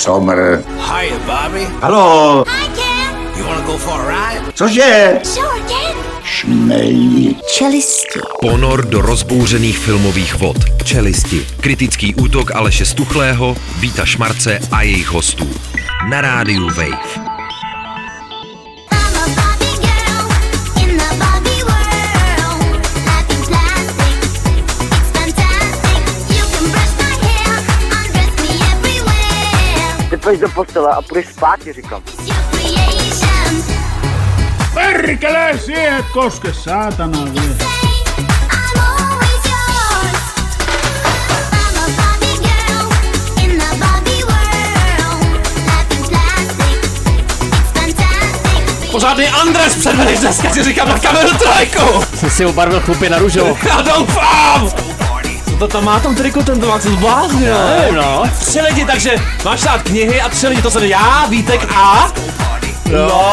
Somr. Hiya, Bobby. Halo, Hi, Ken. You wanna go for a ride? cože? Sure, Ken. Šmelí. Čelisti. Ponor do rozbouřených filmových vod. Čelisti. Kritický útok Aleše Stuchlého, Víta Šmarce a jejich hostů. Na rádiu Wave. Do postele a půjdeš spát, ti říkám. Perkele, siihen et koske, saatana vielä. Say I'm always yours. I'm a Barbie girl in the Barbie world. Life in plastic, it's fantastic. Pořádný Andres předvedeš dneska, si říkám na kameru trojku. Jsem si obarvil chlupy na růžovo. Já doufám. To tam má tam triku, ten má co zbláznil. Nevím, no. Tři lidi, takže máš dát knihy a tři lidi, to jsem já, Vítek a... No, jo.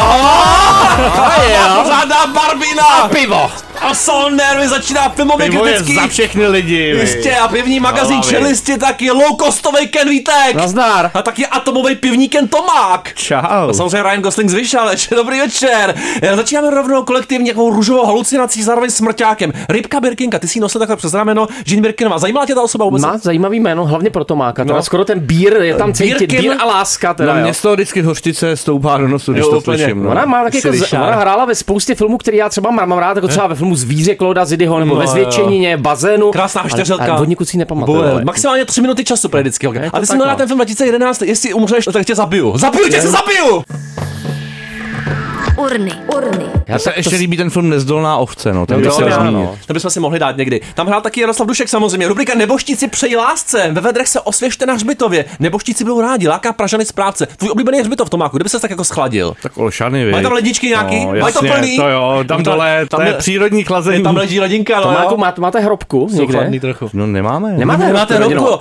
pořádná Barbina. Pivo. A Sol Nervy začíná filmově Pivo je kritický. za všechny lidi. Jistě, a pivní magazín hlavy. Čelisti taky low-costový Ken Vítek. Nazdar. A taky atomový pivní Ken Tomák. Čau. A samozřejmě Ryan Gosling z Vyšaleč. Dobrý večer. Eh, Začínáme rovnou kolektivně nějakou růžovou halucinací, zároveň smrťákem. Rybka Birkinka, ty si nosil takhle přes rameno. Jean Birkinová. Zajímala tě ta osoba vůbec? Má zajímavý jméno, hlavně pro Tomáka. Teda No. skoro ten bír je tam cítit. Birkin? Bír a láska teda, Na jo. mě z toho vždycky hořčice stoupá do nosu, když Jo, to slyším. No. Ona má taky jako, ona hrála ve spoustě filmů, který já třeba mám rád, jako třeba ve filmu Zvíře Klauda Zidyho, nebo No, ve. Zvětšenině, bazénu. Krásná Ale- čtyřelka. Ale hodně si nepamatuju. Ale- maximálně tři minuty času pro vždycky. A ty jsi měl na ten film 2011, jestli umřeš, tak tě zabiju. Zabiju tě, se zabiju! Urny, urny. Já se ještě líbí ten film Nezdolná ovce, no, ten No, bych to zmínit. no. To bychom si mohli dát někdy. Tam hrál taky Jaroslav Dušek samozřejmě. Rubrika Neboštíci přejí lásce. Ve vedrech se osvěžte na hřbitově. Neboštíci budou rádi, láká Pražany správce. Tvůj oblíbený hřbitov, Tomáku, kdyby se tak jako schladil. Tak Olšany, vy. Mají tam ledničky nějaký? No, Mají to jasně, plný? to jo, tam dole, to tam je přírodní chlazení. Tam leží ledinka, no Tomáku, jo. má, máte hrobku někde? trochu. No nemáme. Nemáte Nemáte hrobku?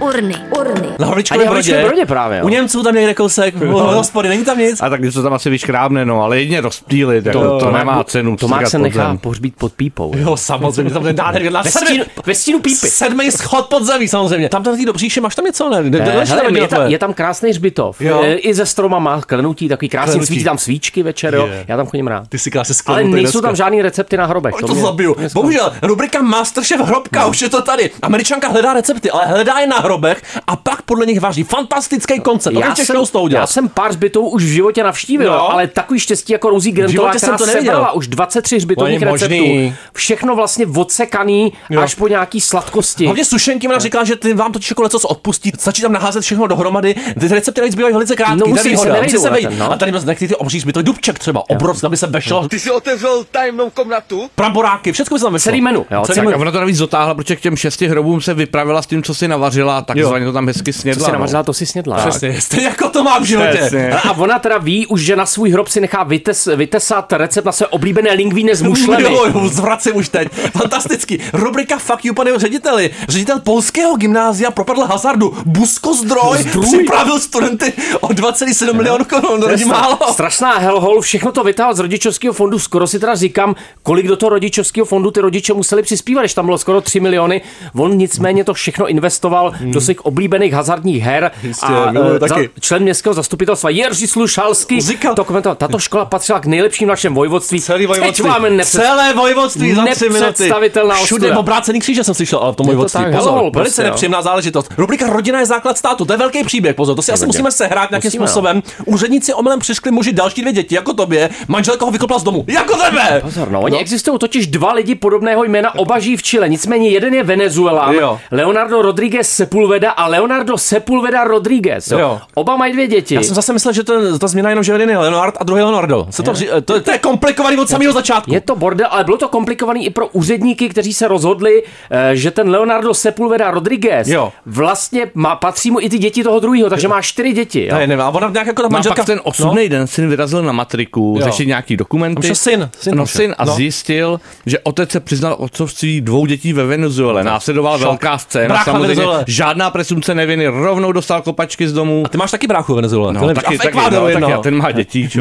Urny, urny. Na Havličkově brodě. Brodě právě, jo. U Němců tam někde kousek, hospody, není tam nic. A tak něco tam asi vyškrábne, no, ale jedině rozptýlit, jako, to, to nemá cenu. Tomák strkat se nechá pohřbít pod pípou. Jo, samozřejmě, tam ten nádherný, na Ve sedmi, stínu, ve stínu pípy. sedmý schod pod zemí, samozřejmě. Tam ten tý do bříše, máš tam něco, ne? Ne, ne, hele, je, tam, je tam krásný hřbitov. Jo. Eh, I ze stromama, klenutí, takový krásný, Klenutí. svítí tam svíčky večer, jo. Já tam chodím rád. Ty si krásně Ale nejsou tam žádný recepty na hrobech. Oj, to zabiju. Bohužel, rubrika Masterchef hrobka, už je to tady. Američanka hledá recepty, ale hledá je na hrobech a pak podle nich váží. Fantastický koncept. Já jsem, jsem, s tou já jsem pár hřbitovů už v životě navštívil, Jo. ale takový štěstí jako Rosie Grantová, životě jsem to neviděl. sebrala už 23 hřbitovních receptů. možný. Všechno vlastně odsekaný až po nějaký sladkosti. Hlavně sušenky ona říkala, že ty vám to jako něco odpustí, stačí tam naházet všechno dohromady. Ty recepty navíc bývají velice krátké. No, musí se nevejdou na vejít. ten, no. A tady nechci ty obří zbytek, dubček třeba, obrovský, aby se vešel. Ty si otevřel tajemnou komnatu? Bramboráky, všechno by se tam vešlo. Celý menu, jo, Celý celý menu. A ona to navíc dotáhla, protože k těm šesti hrobům se vypravila s tím, co si navařila, takzvaně to tam hezky Co snědla. si no. navařila, to si snědla. Přesně, stejně jako to má v životě. A ona teda ví už, že na svůj hrob si nechá vytes, vytesat recept na své oblíbené lingvíny s mušlemi. Jo, jo, zvracím už teď. Fantastický. Rubrika Fuck you, pane řediteli. Ředitel polského gymnázia propadl hazardu. Busko zdroj Zdroj. připravil studenty o 2,7 milionů korun. To není málo. Strašná hellhole, všechno to vytáhl z rodičovského fondu. Skoro si teda říkám, kolik do toho rodičovského fondu ty rodiče museli přispívat, když tam bylo skoro 3 miliony. On nicméně to všechno investoval do svých oblíbených hazardních her. Hmm. Jistě, a eh, taky. člen městského zastupitelstva Jerzy Slušalský Říkal- to komentoval. Tato škola patřila k nejlepším v našem vojvodství. Celý vojvodství. Teď máme nepřed... Celé vojvodství za tři minuty. Všude obrácený kříže jsem slyšel, ale v tom to vojvodství. tak, Pozor, hellhole velice prostě, jo. nepříjemná záležitost. Rubrika Rodina je základ státu, to je velký příběh, pozor, to si asi musíme sehrát nějakým Musíme, no. způsobem. Úředníci omylem přišli muži další dvě děti, jako tobě, manželka ho vykopla z domu, jako tebe. Pozor, no, oni existují totiž dva lidi podobného jména, oba žijí v Chile, nicméně jeden je Venezuelan, Jo. Leonardo Rodriguez Sepulveda a Leonardo Sepulveda Rodriguez. Jo. Jo. Oba mají dvě děti. Já jsem zase myslel, že to, ta změna je jenom, že jeden je Leonard a druhý Leonardo. Se to, vři- to, to, je komplikovaný od samého začátku. Je to bordel, ale bylo to komplikovaný i pro úředníky, kteří se rozhodli, eh, že ten Leonardo Sepulveda Rodriguez Jo. vlastně má, patří mu i ty děti toho druhého, takže má čtyři děti. Jo. Ne, nevím, a ona nějak jako ta No a manželka... pak ten osudný den syn vyrazil na matriku, Jo. řešit nějaký dokumenty. Je syn, syn no je. syn a No. zjistil, že otec se přiznal otcovství dvou dětí ve Venezuele. Následovala Šok. velká scéna, Brácha samozřejmě Venezuele. žádná presumce neviny, rovnou dostal kopačky z domu. A ty máš taky bráchu Venezuele. No, taky, taky, no, taky, ten má dětí, čo?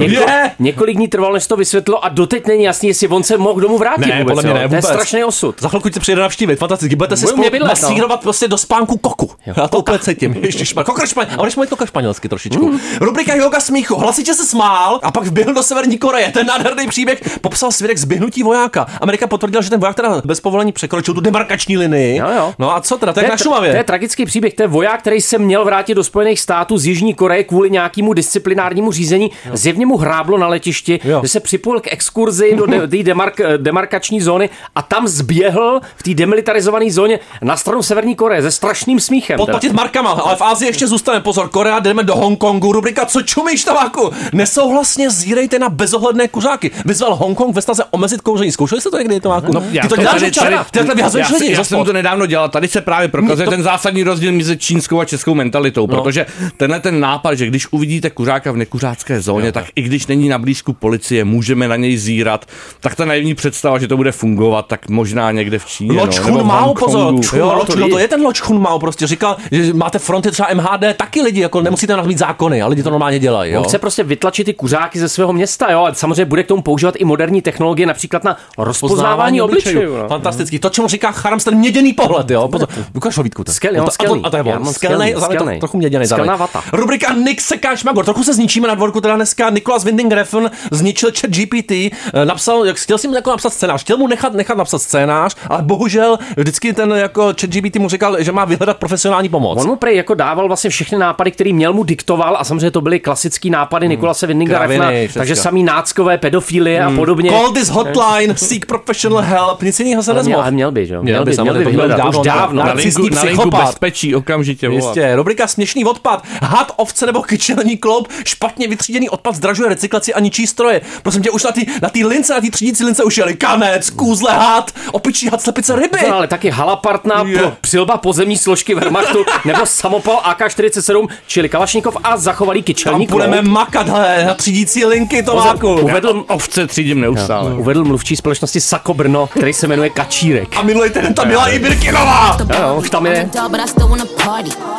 Několik dní trvalo, než to vysvětlo a doteď není jasný, jestli on se mohl domů vrátit Ne, vůbec. podle mě ne, To je vůbec. strašný osud. Za chvilku tě přijede navštívit, fantasticky. Budete si Budu spolu bydlet, no. masírovat prostě do spánku koku. Já to úplně cítím. Ježišmar, kokr špaň, a budeš mluvit kokr španělsky trošičku. Mm. Rubrika Yoga smíchu. Hlasitě se smál a pak vběhl do Severní Koreje. Ten nádherný příběh popsal svědek zběhnutí vojáka. Amerika potvrdila, že ten voják teda bez povolení překročil tu demarkační linii. Jo, jo. No a co teda, to je na tra- to Šumavě. je tragický příběh. To je voják, který se měl vrátit do Spojených států z Jižní Koreje kvůli nějakému disciplinárnímu řízení. Zjevně mu hráblo na letišti, Jo. že se připojil k exkurzi do de- té demark, demarkační zóny a tam zběhl v té demilitarizované zóně na stranu Severní Koreje se strašným smíchem. Podplatit markama, ale v Ázii ještě zůstane pozor. Korea, jdeme do Hongkongu. Rubrika Co čumíš, taváku? Nesouhlasně zírejte na bezohledné kuřáky. Vyzval Hongkong ve snaze omezit kouření. Zkoušeli jste to někdy, taváku? No, Ty to děláš včera. Ty takhle vyhazuješ já, lidi. já jsem to nedávno dělal, tady se právě prokazuje To- ten zásadní rozdíl mezi čínskou a českou mentalitou, No. protože tenhle ten nápad, že když uvidíte kuřáka v nekuřácké zóně, tak i když není na blízku policie, můžeme na něj zírat, tak ta naivní představa, že to bude fungovat, tak možná někde v Číně. Loč no, Chun Mao, pozor. Jo, Loč, to no, to je ten Loč Chun Mao, prostě říkal, že máte fronty třeba MHD, taky lidi, jako nemusíte na mít zákony, a lidi to normálně dělají. Jo. On chce prostě vytlačit ty kuřáky ze svého města, jo, a samozřejmě bude k tomu používat i moderní technologie, například na rozpoznávání obličejů. no. Fantastický. To, čemu říká Charms, ten měděný pohled, jo. Pozor, ukaž ho Vítku. Skel- a, jo, skelný. to, a to je on. Skelnej, skelný, trochu měděný. Skelná vata. Rubrika Nick Sekáč Magor. Trochu se zničíme na dvorku, teda dneska Nikolas Winding Refn zničil chat GPT, eh, napsal, jak chtěl si mu jako napsat scénář, chtěl mu nechat, nechat napsat scénář, ale bohužel vždycky ten jako chat GPT mu říkal, že má vyhledat profesionální pomoc. On mu prej jako dával vlastně všechny nápady, který měl mu diktoval a samozřejmě to byly klasický nápady Nikolase Windinga Refna, takže samý náckové pedofilie a podobně. Call this hotline, seek professional help, nic jiného se Ale měl, nezmohl. ale měl by, že jo? Měl Měl by by, měl by měl vyhledat. dávno, Už dávno. na linku, na linku bezpečí okamžitě volat. Jistě, rubrika Směšný odpad. Had, ovce nebo kyčelní kloup, špatně vytříděný odpad zdražuje recyklaci a ničí stroje. Prosím tě, už na té na tý lince, na té třídící lince už jeli kanec, kůzle, had, opičí had, slepice, ryby. No, ale taky halapartná pro přilba pozemní složky Wehrmachtu nebo samopal AK-47, čili Kalašnikov a zachovalý Tam kyčelní budeme kloup. makat, hele, na třídící linky, to máku. Uvedl, Ovce třídím neustále. uvedl mluvčí společnosti Sako Brno, který se jmenuje Kačírek. A minulý týden tam byla i Birkinová. Jo, už tam je.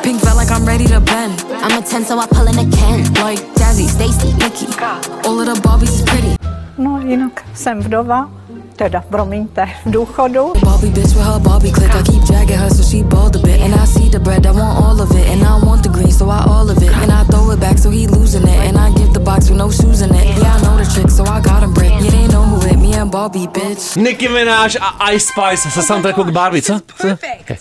Pink felt like I'm ready to bend. I'm a 10, so I pull in a can. Like Jazzy, Stacy, Nikki. No jinak jsem vdova, teda promiňte, v důchodu. Barbie Barbie, bitch. Nicki Minaj a Ice Spice se soundtracku k Barbie, co? co?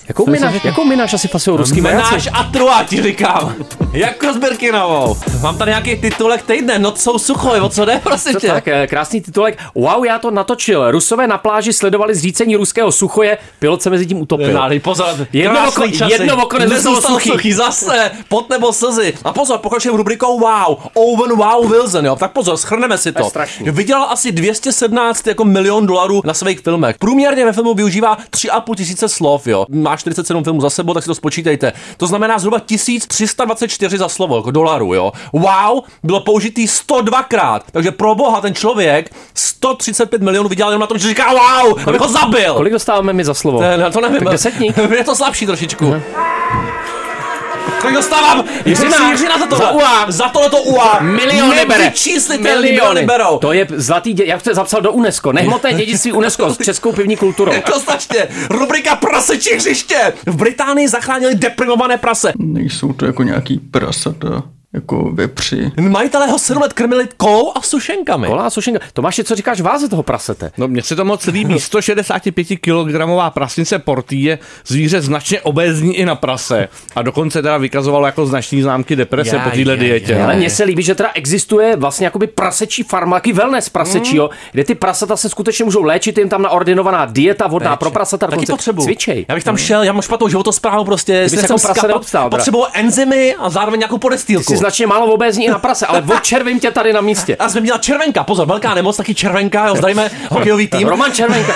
Jakou mináš, jakou mináš asi fasují ruský vojáci? a trua, ti říkám. jako s Birkinovou. Mám tady nějaký titulek týdne, noc jsou suchoj, o co jde, prosím tě. tak, eh, krásný titulek. Wow, já to natočil. Rusové na pláži sledovali zřícení ruského suchoje, pilot se mezi tím utopil. Nádej, pozor, Jedno oko- jedno oko nezůstalo suchý. suchý. Zase, pot nebo slzy. A pozor, pokračujeme rubrikou Wow. Owen Wow Wilson, jo. Tak pozor, schrneme si to. Vydělal asi 217 jako milion dolarů na svých filmech. Průměrně ve filmu využívá 3,5 tisíce slov, jo. Má 47 filmů za sebou, tak si to spočítejte. To znamená zhruba 1324 za slovo, jako dolarů, jo. Wow bylo použitý 102 krát. Takže pro boha ten člověk 135 milionů vydělal jenom na tom, že říká wow, aby ho zabil. Kolik dostáváme my za slovo? Ne, to nevím. Tak desetník. Je to slabší trošičku. Kolik dostávám? Jiřina, Jiřina, za tohle. za UA. Za tohle to UA. Miliony bere. Nevyčíslitelný miliony berou. To je zlatý dě... Já bych to zapsal do UNESCO. Nehmotné dědictví UNESCO s českou pivní kulturou. Jednoznačně. Rubrika prasečí hřiště. V Británii zachránili deprimované prase. Nejsou to jako nějaký prasata, jako vepři. Majitelé ho 7 let krmili kolou a sušenkami. Kola a sušenka. Tomáši, co říkáš váze toho prasete? No mně se to moc líbí. 165 kg prasnice portý je zvíře značně obézní i na prase. A dokonce teda vykazovalo jako značný známky deprese Já, po téhle dietě. já. Ale mně se líbí, že teda existuje vlastně jakoby prasečí farmaky, wellness prasečího, kde ty prasata se skutečně můžou léčit, jim tam naordinovaná dieta vodná pro prasata, Taky potřebuju. cvičej. Já bych tam šel, já mám špatnou životosprávu prostě. jsem jako prase. Potřeboval enzymy a zároveň nějakou podestýlku. Značně málo obézní i na prase, ale odčervím tě tady na místě. A jsme měla červenka, pozor, velká nemoc, taky červenka, jo, zdajme hokejový tým. Roman Červenka.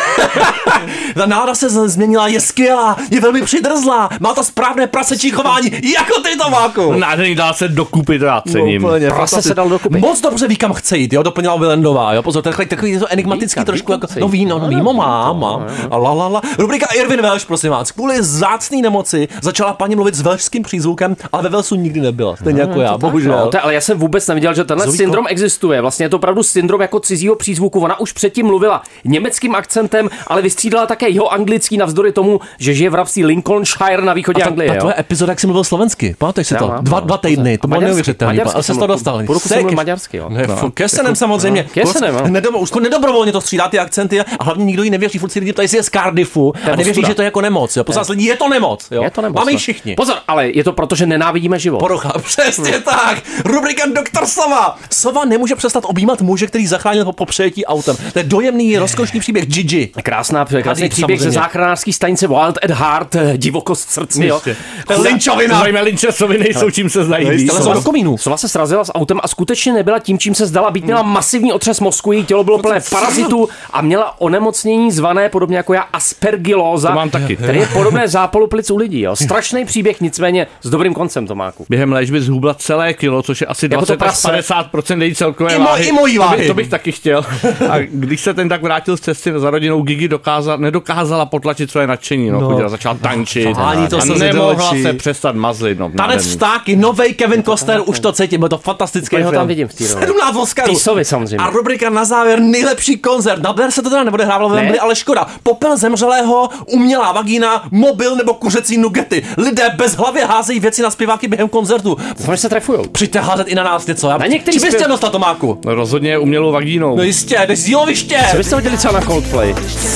Ta nálada se změnila, je skvělá, je velmi přidrzlá, má to správné prasečí chování, jako ty Tomáku. Nádherný dá se dokupy, to já cením. No, úplně, Prase se dal dokupy. Moc dobře ví, kam chce jít, jo, doplnila Vilendová, jo, pozor, takový, takový to enigmatický Ví, trošku, jako, no jít. víno, no Ano, vímo ví má, to, má, a la, la, la. Rubrika Irvin Welsh, prosím vás, kvůli zácný nemoci začala paní mluvit s velšským přízvukem, ale ve Velsu nikdy nebyla, stejně jako já, bohužel. No, to, ale já jsem vůbec neviděl, že tenhle Zovíko. syndrom existuje. Vlastně je to opravdu syndrom jako cizího přízvuku. Ona už předtím mluvila německým akcentem, ale vystřídala také jeho anglický navzdory tomu, že žije v rabství Lincolnshire na východě ta, Anglie. ta jo? tvoje epizoda, jak jsi mluvil slovensky, pamatuješ si to? mám, Dva, no. dva týdny, to bylo neuvěřitelné, ale se jsem to dostal. Po roku jsem mluvil maďarsky, jo. Ne, No. Kesenem samozřejmě. Kesenem. Nedobo, už to nedobrovolně to střídá ty akcenty a hlavně nikdo jí nevěří. Furt si lidi ptají, jestli je z Cardiffu a nevěří, že to je jako nemoc. Jo. Je to nemoc. Jo. Je to nemoc, Máme ji no. všichni. Pozor, ale je to proto, že nenávidíme život. Porocha, přesně tak. Rubrika Doktor Sova. Sova nemůže přestat objímat muže, který zachránil po, po přejetí autem. To je dojemný, rozkošný příběh Gigi. Krásná, krásný Hadid, příběh ze samozřejmě. záchranářské stanice Wild at Heart, eh, divokost v srdci, jo. To je linčovina. Zajímavé linčesoviny nejsou, čím se znají. víš Ale jsou do komínu. Sova se srazila s autem a skutečně nebyla tím, čím se zdala. Být měla masivní otřes mozku, její tělo bylo plné parazitů a měla onemocnění zvané podobně jako já aspergilóza, To mám taky. který je podobné zápalu plic u lidí. Jo. Strašný příběh, nicméně s dobrým koncem, Tomáku. Během léčby zhubla celé kilo, což je asi Jako to 20 až prase. 50% její celkové I mo- váhy. i mojí To by- váhy. To bych taky chtěl. A když se ten tak vrátil z cesty za rodinou, Gigi dokázala, nedokázala potlačit své nadšení. No, chodila, začala tančit Ani to a do nemohla se přestat mazlit. No, Tanec vstáky, nový Kevin Costner, už to cítím, je to fantastický Úplně ho tam vidím v té roli. 17 Oscarů. Tisovi samozřejmě. A rubrika na závěr, nejlepší koncert. Na se to teda nebude hrávat ve Ne? Wembley, ale škoda. Popel zemřelého, umělá vagína, mobil nebo kuřecí nugety. Lidé bez hlavy házejí věci na zpěváky během koncertu. Že se trefujou. Přijďte házet i na nás něco. Já... Na některý Či bys zpěv- chtěl dostat Tomáku? No, rozhodně umělou vagínou. No jistě, jdeš z jíloviště. Co byste hodili třeba na Coldplay?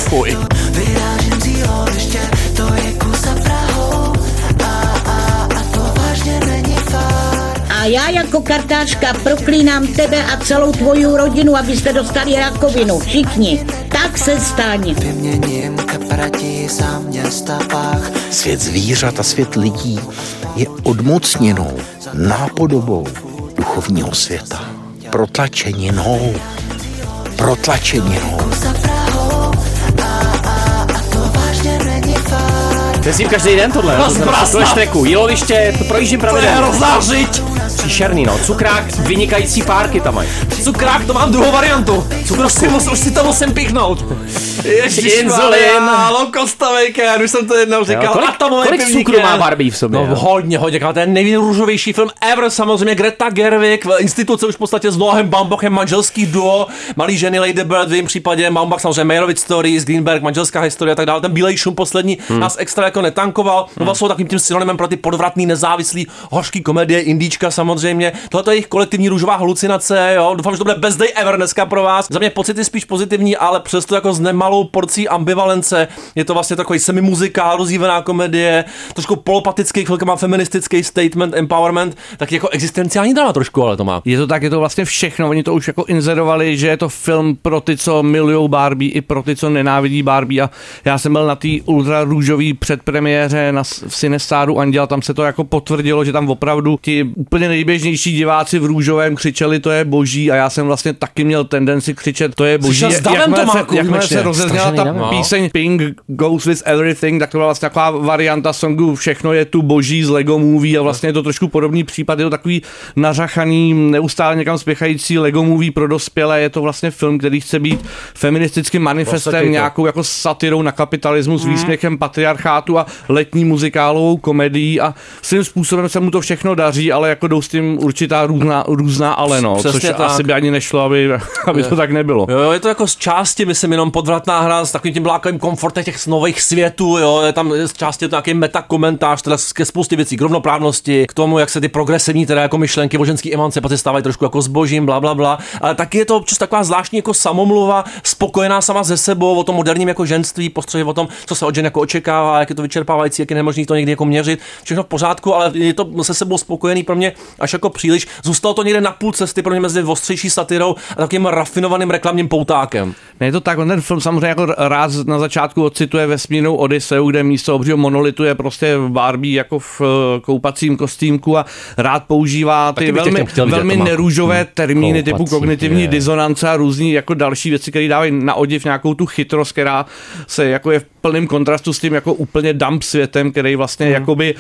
Fuj. Já jako kartářka proklínám tebe a celou tvoji rodinu, abyste dostali rakovinu. Všichni. Tak se staň. Vyměním k prati za města pách. Svět zvířat a svět lidí je odmocněnou, nápodobou duchovního světa. Protlačeninou. Protlačeninou. Jezdím každý den tohle. No, to tohle štreku, jíloviště, to projíždím To je pravidelně. hrozná žiť. Příšerný, no. Cukrák, vynikající párky tam mají. Cukrák, to mám druhou variantu. Cukr, už už si to musím pichnout. Ježiš, Inzulin. Lokostovejken, už jsem to jednou říkal. Jo, kolik- Atomový kolik pivník cukru má Barbie v sobě, No jo? hodně, hodně, ale to je nejrůžovější film ever, samozřejmě Greta Gerwig, v instituce už v podstatě s Noahem Baumbachem, manželský duo, malý ženy Lady Bird v jejím případě, Baumbach samozřejmě Meyerowitz Stories, Greenberg, manželská historie a tak dále, ten bílej šum poslední Hmm. nás extra jako netankoval, no vlastně jsou takovým tím synonymem pro ty podvratný, nezávislý, hořký komedie, indíčka samozřejmě, tohle je jejich kolektivní růžová halucinace, jo, doufám, že to bude best day ever dneska pro vás, za mě pocity spíš pozitivní, ale přesto jako s nemalou porcí ambivalence, je to vlastně takový semimuzikál, rozjívená komedie, trošku polopatický, chvilkama feministický statement, empowerment, tak jako existenciální drama trošku, ale to má. Je to tak, je to vlastně všechno. Oni to už jako inzerovali, že je to film pro ty, co milují Barbie, i pro ty, co nenávidí Barbie. A já jsem byl na té ultra růžový předpremiéře na, v Sinestáru Anděl, tam se to jako potvrdilo, že tam opravdu ti úplně nejběžnější diváci v růžovém křičeli, to je boží a já jsem vlastně taky měl tendenci křičet, to je boží. Davem, Jakmile Tomáku, se, jakmile se rozezněla ta dav. píseň Pink Goes with Everything, tak to byla vlastně taková varianta songu Všechno je tu boží z Lego Movie a vlastně je to trošku podobný případ, je to takový nařachaný, neustále někam spěchající Lego Movie pro dospělé, je to vlastně film, který chce být feministickým manifestem, to. nějakou jako satirou na kapitalismus, mm. výsměchem patriarchátu a letní muzikálovou komedií a svým způsobem se mu to všechno daří, ale jako jdou tím určitá různá, různá ale no, Přesně což tak. asi by ani nešlo, aby, aby to tak nebylo. Jo, jo, je to jako z části, myslím, jenom podvratná hra s takovým tím blákovým komfortem těch nových světů, jo, je tam z části to nějaký metakomentář, teda ke spoustě věcí, k rovnoprávnosti, k tomu, jak se ty progresivní teda jako myšlenky o ženský emancipaci stávají trošku jako zbožím, bla, bla, bla. Ale taky je to občas taková zvláštní jako samomluva, spokojená sama ze sebou, o tom moderním jako ženství, postřehy o tom, co se od žen jako očekává, jak je to vyčerpávající, jak je nemožný to někdy jako měřit. Všechno v pořádku, ale je to se sebou spokojený pro mě až jako příliš. Zůstalo to někde na půl cesty pro mě mezi ostřejší satirou a takovým rafinovaným reklamním poutákem. Ne, je to tak, on ten film samozřejmě jako rád na začátku ocituje vesmírnou Odiseu, kde místo obřího monolitu je prostě Barbie jako v eh, koupacím kostýmku a rád používá ty velmi, velmi Tomáku. nerůžové Hmm. termíny typu Koupací, kognitivní je. disonance a různý jako další věci, které dávají na odiv nějakou tu chytrost, která se jako je v plném kontrastu s tím jako úplně dump světem, který vlastně Hmm. jakoby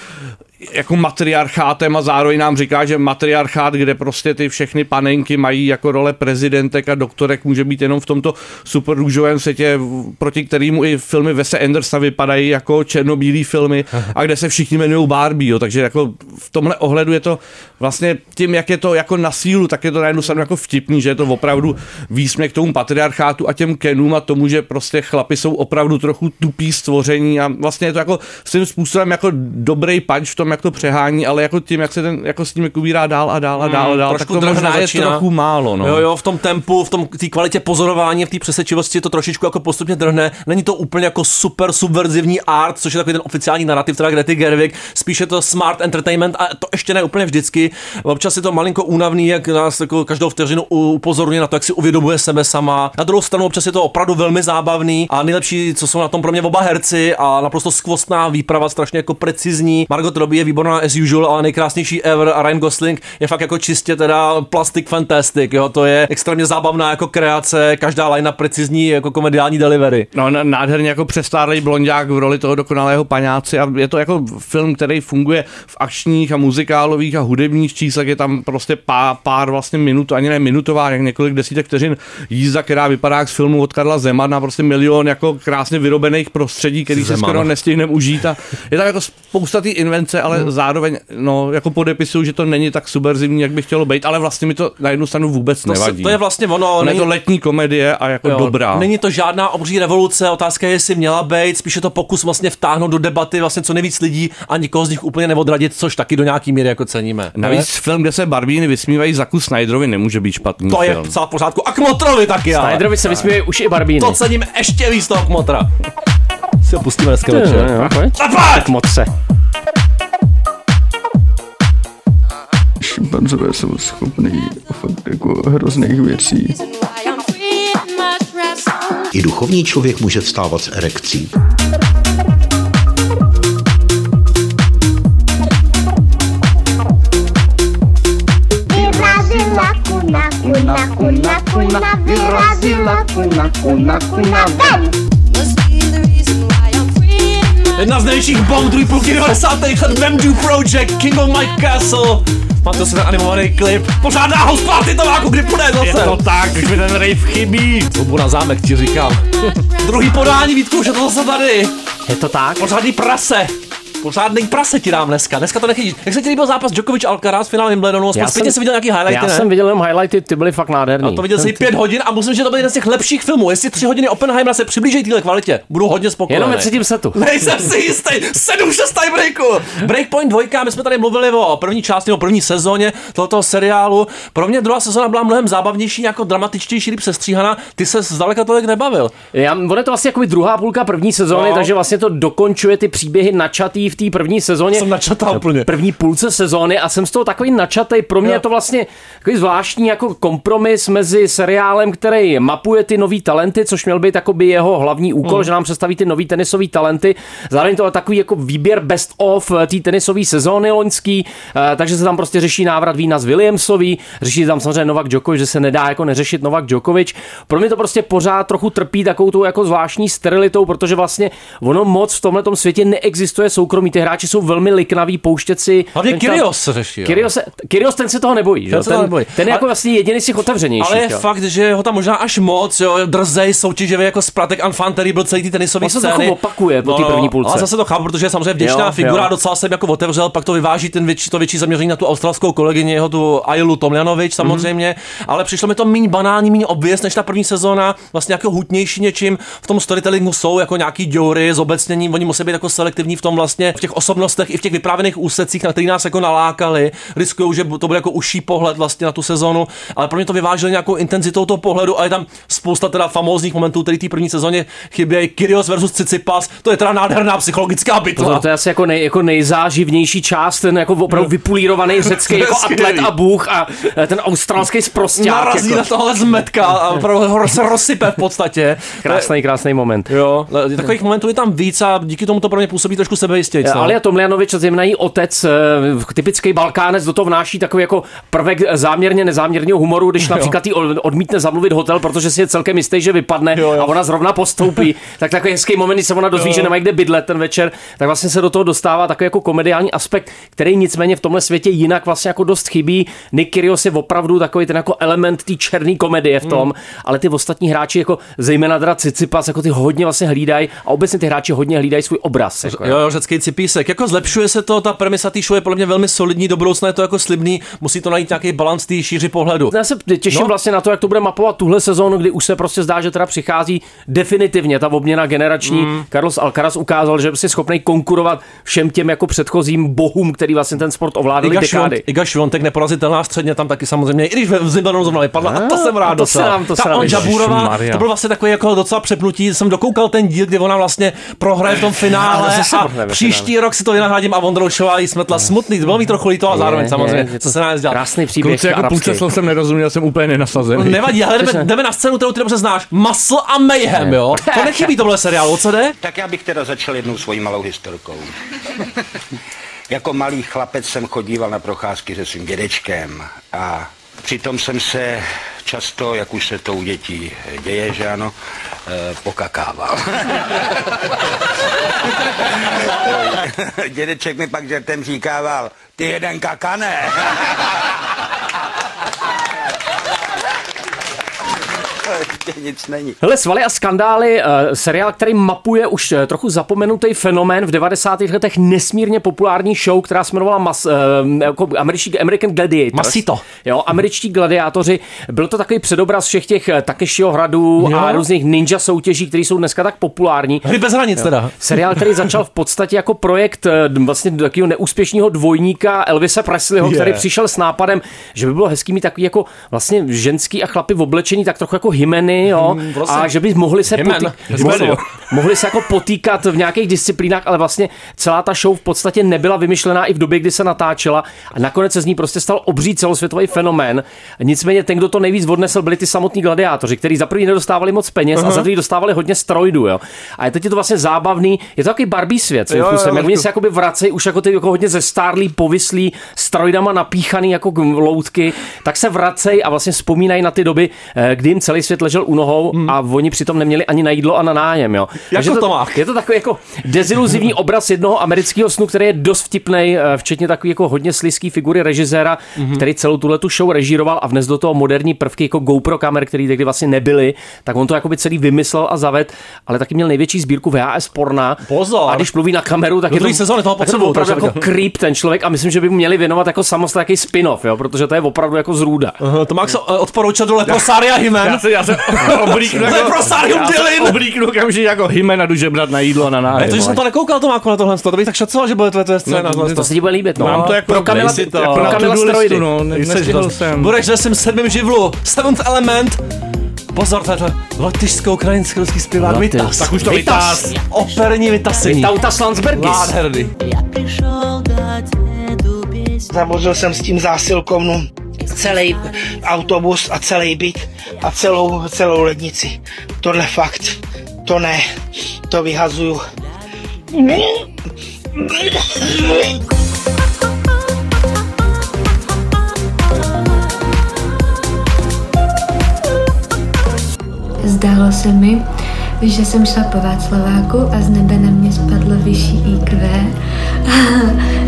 jako matriarchátem a zároveň nám říká, že matriarchát, kde prostě ty všechny panenky mají jako role prezidentek a doktorek, může být jenom v tomto super růžovém světě, proti kterému i filmy Wese Andersona vypadají jako černobílý filmy a kde se všichni jmenují Barbie, jo. takže jako v tomhle ohledu je to vlastně tím, jak je to jako na sílu, tak je to na jednu jako vtipný, že je to opravdu výsměch tomu patriarchátu a těm kenům a tomu, že prostě chlapi jsou opravdu trochu tupý stvoření a vlastně je to jako svým způsobem jako dobrý punch v tom, jak to přehání, ale jako tím, jak se ten jako s tím kubírá dál a dál a dál a dál, tak trošku to možná je začíná. trochu málo. No. Jo, jo, v tom tempu, v tom té kvalitě pozorování, v té přesvědčivosti to trošičku jako postupně drhne. Není to úplně jako super subverzivní art, což je takový ten oficiální narrativ, teda Grety Gerwig, spíše to smart entertainment a to ještě ne úplně vždycky. Občas je to malinko únavný, jak nás jako každou vteřinu upozorňuje na to, jak si uvědomuje sebe sama. Na druhou stranu občas je to opravdu velmi zábavný a nejlepší, co jsou na tom pro mě oba herci a naprosto skvostná výprava, strašně jako precizní. Margot Robbie je výborná as usual, ale nejkrásnější ever a Ryan Gosling je fakt jako čistě teda plastic fantastic, jo, to je extrémně zábavná jako kreace, každá lajna precizní jako komediální delivery. No, nádherně jako přestárlej blondák v roli toho dokonalého paňáci a je to jako film, který funguje v akčních a muzikálových a hudebních číslech, je tam prostě pár, pár vlastně minut, ani ne minutová, jak několik desítek vteřin jízda, která vypadá jak z filmu od Karla Zemana, prostě milion jako krásně vyrobených prostředí, který se Zeman. skoro nestihneme užít a je tam jako spousta té invence, ale zároveň no, jako podepisuju, že to není tak subverzivní, jak by chtělo být, ale vlastně mi to na jednu stranu vůbec To, se, nevadí. to je vlastně ono. Ono je není- to letní komedie a jako dobrá. Není to žádná obří revoluce, otázka je, jestli měla být, spíše to pokus vlastně vtáhnout do debaty vlastně co nejvíc lidí a nikoho z nich úplně neodradit, což taky do nějaký míry jako ceníme. Navíc film, kde se Barbíny vysmívají Zaku Snyderovi, nemůže být špatný to je film. celá v pořádku. A Kmotrovi taky. Snyderovi se vysmívají už i Barbíny. To cením ještě víc toho Kmotra. Si ho pustíme dneska Jo, jo, večer. pojď. Tak Motře. Šimpanzové jsou schopný fakt jako hrozných věcí. I duchovní člověk může vstávat s erekcí. Vyrazila kuna, kuna, kuna, kuna, vyrazila kuna, kuna, kuna, ven! Jedna z největších bomb druhý půlky 90. let Vemdu Project, King of My Castle. Má to ten animovaný klip. Pořádná house party to jako kdy půjde zase. Je to tak, už mi ten rave chybí. Zlobu na zámek ti říkám. Druhý podání, Vítku, už je to zase tady. Je to tak? Pořádný prase. Pořádný prase ti dám dneska. Dneska to nechytíš. Jak se ti líbil zápas Djokovic Alcaraz v finále Wimbledonu? Já Zpětně jsem- jsi viděl nějaký highlighty, Já ne? jsem viděl jenom highlighty, ty byly fakt nádherný. A to viděl jsi pět hodin a musím, že to byl jeden z těch lepších filmů. Jestli tři hodiny Oppenheimera se přiblíží téhle kvalitě, budu hodně spokojený. Jenom ve třetím setu. Nejsem si jistý. 7-6 breaku. Breakpoint 2, my jsme tady mluvili o první části, o první sezóně tohoto seriálu. Pro mě druhá sezóna byla mnohem zábavnější, jako dramatičtější, líp sestříhaná. Ty se zdaleka tolik nebavil. Já, on je to vlastně jako druhá půlka první sezóny, No. takže vlastně to dokončuje ty příběhy načatý v té první sezóně. Jsem načatá úplně. První půlce sezóny a jsem z toho takový načatý. Pro mě Jo. je to vlastně takový zvláštní jako kompromis mezi seriálem, který mapuje ty nový talenty, což měl být jakoby jeho hlavní úkol, Mm. že nám představí ty nový tenisový talenty. Zároveň to je takový jako výběr best of eh, té tenisové sezóny loňský, eh, takže se tam prostě řeší návrat vína z Williamsový, řeší se tam samozřejmě Novak Djokovic, že se nedá jako neřešit Novak Djokovic. Pro mě to prostě pořád trochu trpí takovou tou jako zvláštní sterilitou, protože vlastně ono moc v tomhle světě neexistuje soukromí. Ty hráči jsou velmi liknaví, pouštět si. Hlavně ten tam- řeší. Kyrios, Kyrios ten se toho nebojí, že? Ten toho nebojí. ten je Ale- jako vlastně jediný z těch otevřenějších. Ale je jo. fakt, že ho tam možná až moc, jo, drzej, soutěživý jako Spratek Anfan, který byl celý ty tenisový On se scény. trochu opakuje po té první půlce. Ale zase to chápu, protože je samozřejmě vděčná Jo, figura, jo. docela jsem jako otevřel, pak to vyváží ten větší, to větší zaměření na tu australskou kolegyni, jeho tu Ailu Tomljanovič samozřejmě, ale přišlo mi to méně banální, méně obvěz než ta první sezóna, vlastně jako hutnější něčím. V tom storytellingu jsou jako nějaký děury, zobecnění, oni musí být jako selektivní v tom vlastně, v těch osobnostech i v těch vyprávěných úsecích, na který nás jako nalákali, riskují, že to bude jako užší pohled vlastně na tu sezonu, ale pro mě to vyvážili nějakou intenzitou toho pohledu a je tam spousta teda famózních momentů, který té první sezóně chybějí. Kyrios versus Cicipas, to je teda nádherná psychologická bitva. To, to je asi jako, nej, jako nejzáživnější část, ten jako opravdu vypulírovaný řecký jako atlet a bůh a eh, ten australský zprosták. Narazí jako. na tohle zmetka a opravdu ho se rozsype v podstatě. Krásný, krásný moment. Jo, takových momentů je tam víc a díky tomu to pro mě působí trošku Eh, Alia Tomljanovič, zejména její otec, eh, typický Balkánec, do toho vnáší takový jako prvek záměrně nezáměrného humoru, když například jí odmítne zamluvit hotel, protože si je celkem jistý, že vypadne Jo, jo. a ona zrovna postoupí. tak takový hezký moment, kdy se ona dozví, Jo. že nemají kde bydlet ten večer, tak vlastně se do toho dostává takový jako komediální aspekt, který nicméně v tomhle světě jinak vlastně jako dost chybí. Nick Kyrgios je opravdu takový ten jako element té černé komedie v tom, Hmm. ale ty ostatní hráči jako zejména teda Cicipas, jako ty hodně vlastně hlídají a obecně ty hráči hodně hlídají svůj obraz. Jako, Jo, jo, řecký cipísek. Jako zlepšuje se to, ta premisa té show je podle mě velmi solidní, do budoucna je to jako slibný, musí to najít nějaký balans té šíři pohledu. Já se těším No. vlastně na to, jak to bude mapovat tuhle sezónu, kdy už se prostě zdá, že teda přichází definitivně ta obměna generační. Mm. Carlos Alcaraz ukázal, že je schopný konkurovat všem těm jako předchozím bohům, který vlastně ten sport ovládali Iga, dekády. Švont, Iga Švontek neporazitelná středně tam taky samozřejmě, i když ve Zimbabwe zrovna vypadla, a to jsem rád to docela. se nám- to ta se nám to byl vlastně takový jako docela přepnutí, jsem dokoukal ten díl, kdy ona vlastně prohraje v tom finále a prohraje ve příští rok si to vynahradím a Vondroušová jí smetla smutný, to bylo mi trochu líto a zároveň Je, samozřejmě, je, co se nás dělá. Krásný příběh Kluci, jako půlce slov jsem nerozuměl, jsem úplně nenasazený. Nevadí, ale jdeme, jdeme na scénu, kterou ty dobře znáš. Muscle a Mayhem, jo? To nechybí tohle seriálu, o co jde? Tak já bych teda začal jednou svojí malou historkou. jako malý chlapec jsem chodíval na procházky se svým dědečkem a přitom jsem se často, jak už se to u dětí děje, že ano, eh, pokakával. Dědeček mi pak žertem říkával, ty jeden kakane. Ještě nic není. Hele, Svaly a skandály, uh, seriál, který mapuje už uh, trochu zapomenutý fenomén v 90. letech nesmírně populární show, která se jmenovala Mas, uh, jako američtí, American Gladiators. Masito. Jo, američtí gladiátoři. Byl to takový předobraz všech těch eh, Takeshiho hradů Jo. a různých ninja soutěží, které jsou dneska tak populární. Hry bez hranic teda. Seriál, který začal v podstatě jako projekt eh, vlastně takového neúspěšného dvojníka Elvisa Presleyho, Je. který přišel s nápadem, že by bylo hezký mít takový jako vlastně ženský a chlapy v oblečení, tak trochu jako hymeny, jo, Hmm, prosím. a že by mohli se, Hymen. potý... Hymen, jo. mohli, mohli se jako potýkat v nějakých disciplínách, ale vlastně celá ta show v podstatě nebyla vymyšlená i v době, kdy se natáčela a nakonec se z ní prostě stal obří celosvětový fenomén. Nicméně ten, kdo to nejvíc odnesl, byli ty samotní gladiátoři, kteří za první nedostávali moc peněz a za druhý dostávali hodně steroidů, jo. A teď je to vlastně zábavný, je to takový Barbie svět, Jo, jo, způsobem, jak trošku. oni se jakoby vracejí už jako ty jako hodně zestárlý, povyslí, steroidama napíchaný jako k- loutky, tak se vracejí a vlastně vzpomínají na ty doby, eh, kdy jim celý svět ležel u nohou a oni přitom neměli ani na jídlo a na nájem, jo. Jako to, Tomák. je to takový jako deziluzivní obraz jednoho amerického snu, který je dost vtipný, včetně takový jako hodně slizký figury režiséra, mm-hmm. který celou tuhle tu show režíroval a vnes do toho moderní prvky jako GoPro kamer, které tehdy vlastně nebyly, tak on to jakoby celý vymyslel a zaved, ale taky měl největší sbírku VHS porna. Pozor. A když mluví na kameru, tak Do je to, sezóny toho je to opravdu jako jsem creep ten člověk a myslím, že by mu měli věnovat jako samostatný spin-off, jo, protože to je opravdu jako zrůda. Uh, to Max odporučil do Leprosaria Hymen. Já se, já se oblíknu jako, se Dylan. oblíknu okamžitě jako hymen a jdu žebrat na jídlo a na Ne, nájem. to, že jsem to nekoukal, Tomáku, na tohle, to bych tak šacoval, že bude tvoje, tvoje scéna. No, To se ti bude líbit, no. Mám to jako pro Kamila, to, pro jako na Kamila steroidy. no, ne, nestihl jsem. Budeš ve svém sedmém živlu, Seventh Element. Pozor, to je to lotyšsko-ukrajinský ruský zpěvák. Vitas. Tak už to Vitas. Operní vytasení. Tautas Landsbergis. Nádherný. Zavozil jsem s tím zásilkovnu celý autobus a celý byt a celou, celou lednici. Tohle fakt, to ne, to vyhazuju. Zdálo se mi, že jsem šla po Václaváku a z nebe na mě spadlo vyšší IQ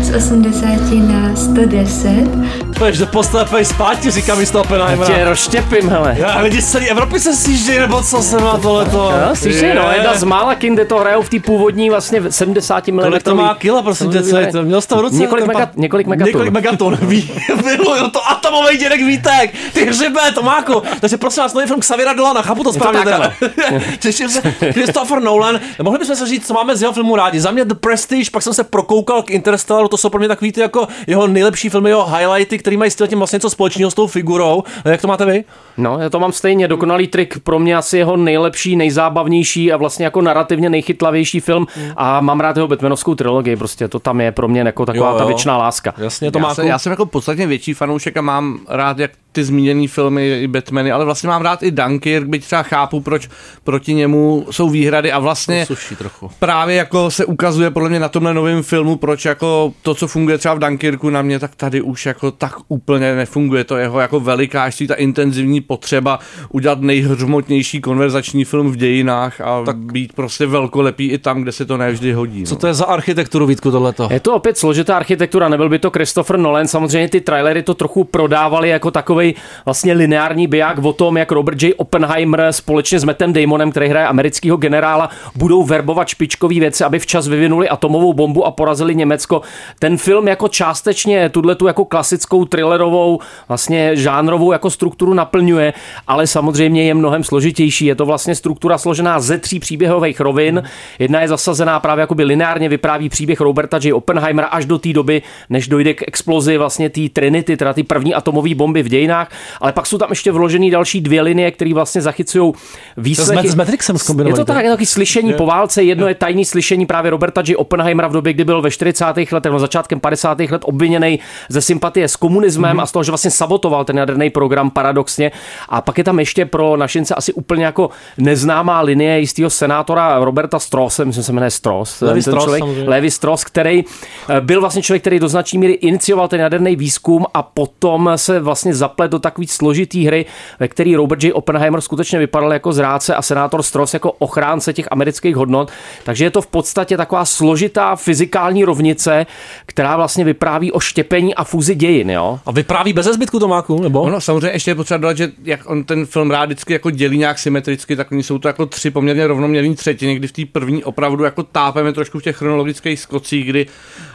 z 80 na 110. Pojď do postele, pojď spát, ti říkám místo Oppenheimera. Tě rozštěpím, hele. Já, lidi z celé Evropy se sjíždějí, nebo co se má tohleto. No, slyšej, no, jedna z mála kin, kde to hrajou v té původní vlastně 70 mm. Kolik to má kila, prosím tě, co je to? Měl jsi to v ruce? Několik, mega, pa- několik megaton. Několik megaton, ví, miluju to atomový dědek Vítek, ty hřibe, Tomáku. Takže prosím vás, nový film Xaviera Dolana, chápu to správně. teda. Těším se, Christopher Nolan. Mohli bychom se říct, co máme z jeho filmu rádi. Za mě The Prestige, pak jsem se prokoukal k Interstellaru, to jsou pro mě takový ty jako jeho nejlepší filmy, jeho highlighty, který mají s tím vlastně něco společného s tou figurou. Jak to máte vy? No, já to mám stejně. Dokonalý trik pro mě asi jeho nejlepší, nejzábavnější a vlastně jako narrativně nejchytlavější film. A mám rád jeho Batmanovskou trilogii, prostě to tam je pro mě jako taková Jo, ta jo. věčná láska. Jasně, já, jsem, já jsem jako podstatně větší fanoušek a mám rád jak ty zmíněné filmy i Batmany, ale vlastně mám rád i Dunkirk, byť třeba chápu, proč proti němu jsou výhrady a vlastně Suší trochu. právě jako se ukazuje podle mě na tomhle novém filmu, proč jako to, co funguje třeba v Dunkirku na mě, tak tady už jako tak úplně nefunguje. To jeho jako velikářství, ta intenzivní potřeba udělat nejhřmotnější konverzační film v dějinách a tak. být prostě velkolepý i tam, kde se to nevždy hodí. Co no. to je za architekturu, Vítku, tohleto? Je to opět složitá architektura, nebyl by to Christopher Nolan, samozřejmě ty trailery to trochu prodávali jako takový vlastně lineární biják o tom, jak Robert J. Oppenheimer společně s Mattem Damonem, který hraje amerického generála, budou verbovat špičkové věci, aby včas vyvinuli atomovou bombu a porazili Německo. Ten film jako částečně tuhle tu jako klasickou thrillerovou, vlastně žánrovou jako strukturu naplňuje, ale samozřejmě je mnohem složitější. Je to vlastně struktura složená ze tří příběhových rovin. Jedna je zasazená právě jakoby lineárně vypráví příběh Roberta J. Oppenheimera až do té doby, než dojde k explozi vlastně té Trinity, teda ty první atomové bomby v dějinách, ale pak jsou tam ještě vložený další dvě linie, které vlastně zachycují výslechy. s Matrixem Je to tak, je taky slyšení Je. po válce. Jedno je tajný slyšení právě Roberta J. Oppenheimera v době, kdy byl ve 40. letech, no začátkem 50. let obviněný ze sympatie s komunismem a z toho, že vlastně sabotoval ten jaderný program paradoxně. A pak je tam ještě pro našince asi úplně jako neznámá linie jistého senátora Roberta Strose, myslím, že se jmenuje Stross. Levi ten Strauss, člověk. Levi Strauss, který eh, byl vlastně člověk, který do značné míry inicioval ten jaderný výzkum a potom se vlastně zaplet do takový složitý hry, ve který Robert J. Oppenheimer skutečně vypadal jako zrádce a senátor Strauss jako ochránce těch amerických hodnot. Takže je to v podstatě taková složitá fyzikální rovnice, která vlastně vypráví o štěpení a fúzi dějin. Jo? A vypráví bez zbytku Tomáku, nebo? Ono samozřejmě ještě je potřeba dodat, že jak on ten film rád vždycky jako dělí nějak symetricky, tak oni jsou to jako tři poměrně rovnoměrné třetiny, kdy v té první opravdu jako tápeme trošku v těch chronologických skocích, kdy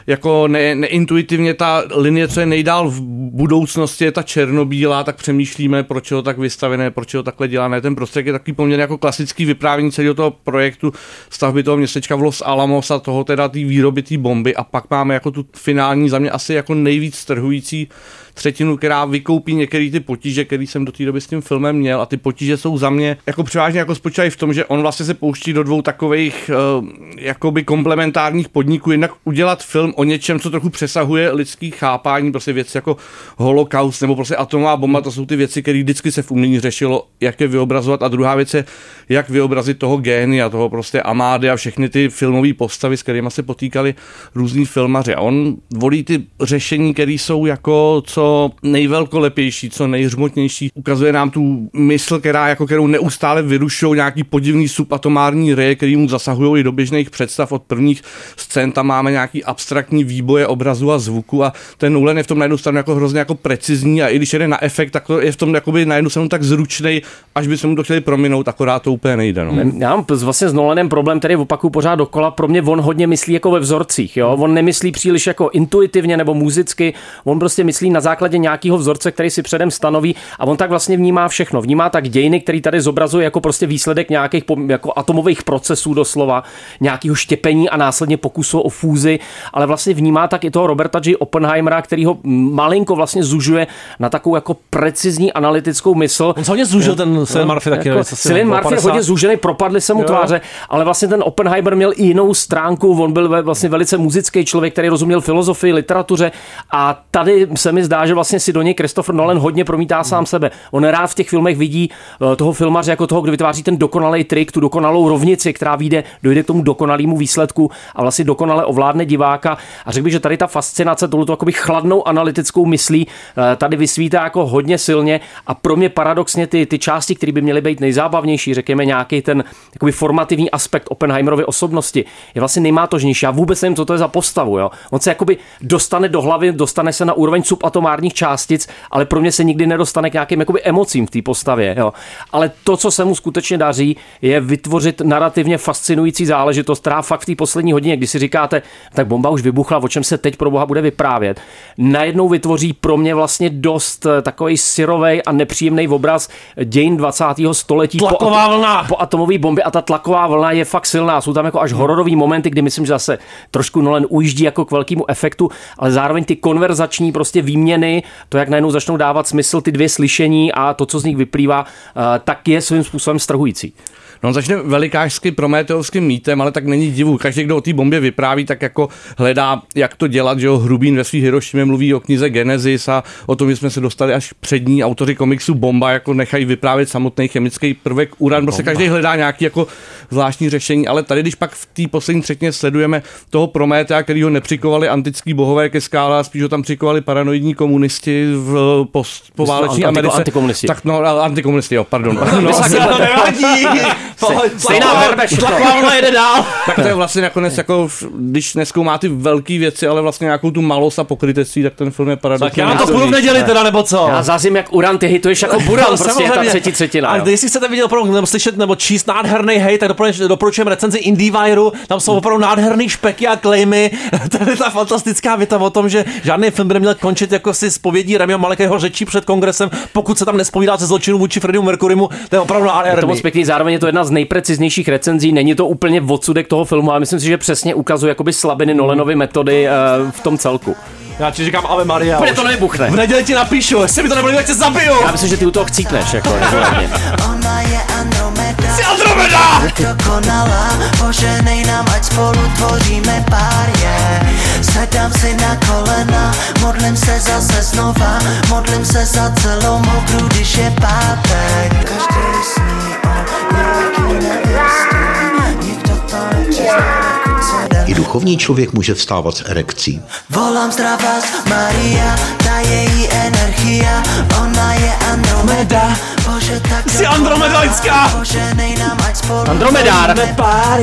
jako ne, neintuitivně ta linie, co je nejdál v budoucnosti, je ta černobílá, tak přemýšlíme, proč je to tak vystavené, proč je to takhle dělané. Ten prostředek je takový poměrně jako klasický vyprávění celého toho projektu stavby toho městečka v Los Alamos a toho teda té výroby té bomby a pak máme jako tu finální za mě asi jako nejvíc strhující třetinu, která vykoupí některé ty potíže, které jsem do té doby s tím filmem měl. A ty potíže jsou za mě jako převážně jako spočívají v tom, že on vlastně se pouští do dvou takových uh, jakoby komplementárních podniků, jednak udělat film o něčem, co trochu přesahuje lidský chápání, prostě věci jako holokaust nebo prostě atomová bomba, to jsou ty věci, které vždycky se v umění řešilo, jak je vyobrazovat. A druhá věc je, jak vyobrazit toho génia, toho prostě Amády a všechny ty filmové postavy, s kterými se potýkali různí filmaři. A on volí ty řešení, které jsou jako co nejvelkolepější, co nejhřmotnější. Ukazuje nám tu mysl, která jako kterou neustále vyrušují nějaký podivný subatomární reje, který mu zasahují do běžných představ od prvních scén. Tam máme nějaký abstraktní výboje obrazu a zvuku a ten Nolan je v tom na jednu stranu jako hrozně jako precizní a i když jede na efekt, tak to je v tom jakoby na jednu stranu tak zručnej, až by se mu to chtěli prominout, akorát to úplně nejde. No. Já mám vlastně s Nolanem problém, který opakuju pořád dokola. Pro mě on hodně myslí jako ve vzorcích. Jo? On nemyslí příliš jako intuitivně nebo muzicky. On prostě myslí na základě nějakého vzorce, který si předem stanoví a on tak vlastně vnímá všechno. Vnímá tak dějiny, který tady zobrazuje jako prostě výsledek nějakých jako atomových procesů doslova, nějakého štěpení a následně pokusu o fúzi, ale vlastně vnímá tak i toho Roberta J. Oppenheimera, který ho malinko vlastně zužuje na takovou jako precizní analytickou mysl. On se hodně zúžil, ten Cillian Murphy taky, Jako, Cillian Murphy je 50. hodně zúžený, propadly se mu Jo. tváře, ale vlastně ten Oppenheimer měl i jinou stránku, on byl vlastně velice muzický člověk, který rozuměl filozofii, literatuře a tady se mi zdá, že vlastně si do něj Christopher Nolan hodně promítá sám sebe. On rád v těch filmech vidí eh, toho filmaře jako toho, kdo vytváří ten dokonalý trik, tu dokonalou rovnici, která vyjde, dojde k tomu dokonalému výsledku a vlastně dokonale ovládne diváka. A řekl bych, že tady ta fascinace touto jakoby chladnou analytickou myslí eh, tady vysvítá jako hodně silně a pro mě paradoxně ty, ty části, které by měly být nejzábavnější, řekněme nějaký ten jakoby formativní aspekt Oppenheimerovy osobnosti, je vlastně nejmátožnější. Já vůbec nevím, co to je za postavu. Jo? On se jakoby dostane do hlavy, dostane se na úroveň subatomární subatomárních částic, ale pro mě se nikdy nedostane k nějakým jakoby emocím v té postavě. Jo. Ale to, co se mu skutečně daří, je vytvořit narrativně fascinující záležitost, která fakt v té poslední hodině, kdy si říkáte, tak bomba už vybuchla, o čem se teď pro boha bude vyprávět, najednou vytvoří pro mě vlastně dost eh, takový syrový a nepříjemný obraz dějin 20. století. Tlaková po, vlna. Po atomové bombě a ta tlaková vlna je fakt silná. Jsou tam jako až hororový momenty, kdy myslím, že zase trošku Nolan ujíždí jako k velkému efektu, ale zároveň ty konverzační prostě výměny, to, jak najednou začnou dávat smysl ty dvě slyšení a to, co z nich vyplývá, eh, tak je svým způsobem strhující. No začne velikářsky prometeovským mýtem, ale tak není divu. Každý, kdo o té bombě vypráví, tak jako hledá, jak to dělat, že jo, Hrubín ve svých Hirošimě mluví o knize Genesis a o tom, že jsme se dostali až přední autoři komiksu Bomba, jako nechají vyprávět samotný chemický prvek uran. Prostě každý hledá nějaký jako zvláštní řešení, ale tady, když pak v té poslední třetině sledujeme toho Prométea, který ho nepřikovali antický bohové ke skále, a spíš ho tam přikovali paranoidní komunisti v post, pováleční Antiko- Americe. antikomunisti. Tak no, antikomunisti, jo, pardon. No, To nevadí. Stejná verbe, všechno. Tlaková vlna jede dál. tak to je vlastně nakonec jako, když neskoumá ty velké věci, ale vlastně nějakou tu malost a pokrytectví, tak ten film je paradoxně. Tak já to půjdu v neděli teda, nebo co? Já zazím jak uran, ty hituješ jako buran, No, prostě je ta samozřejmě. třetí třetina. A jestli chcete vidět opravdu, nebo slyšet, nebo číst nádherný hej, tak doporučujeme, recenzi IndieWireu, tam jsou opravdu nádherný špeky a klejmy. Tady je ta fantastická věta o tom, že žádný film by neměl končit jako si zpovědí Remio Malekého řečí před kongresem, pokud se tam nespovídá ze zločinu vůči Freddie Mercurymu, to je opravdu Je to moc pěkný, zároveň je to jedna z nejpreciznějších recenzí, není to úplně odsudek toho filmu, ale myslím si, že přesně ukazuje jakoby slabiny Nolanovy metody eh, v tom celku. Já ti říkám Ave Maria. Úplně už. to nevybuchne. V neděli ti napíšu, jestli mi to nebude, tak tě zabiju. Já myslím, že ty u toho chcípneš, jako regulárně. Ona je Andromeda Jsi Andromeda! Dokonalá, poženej nám, ať spolu tvoříme Se za celou modru, když je pátek Každý sní o nějaký nevěstě Nikdo to nečistá, I duchovní člověk může vstávat s erekcí. Volám zdravás Maria, ta její energia, ona je Andromeda. Bože, tak Jsi Andromeda lidská! Poženej nám, ať spolu Andromedár. pár,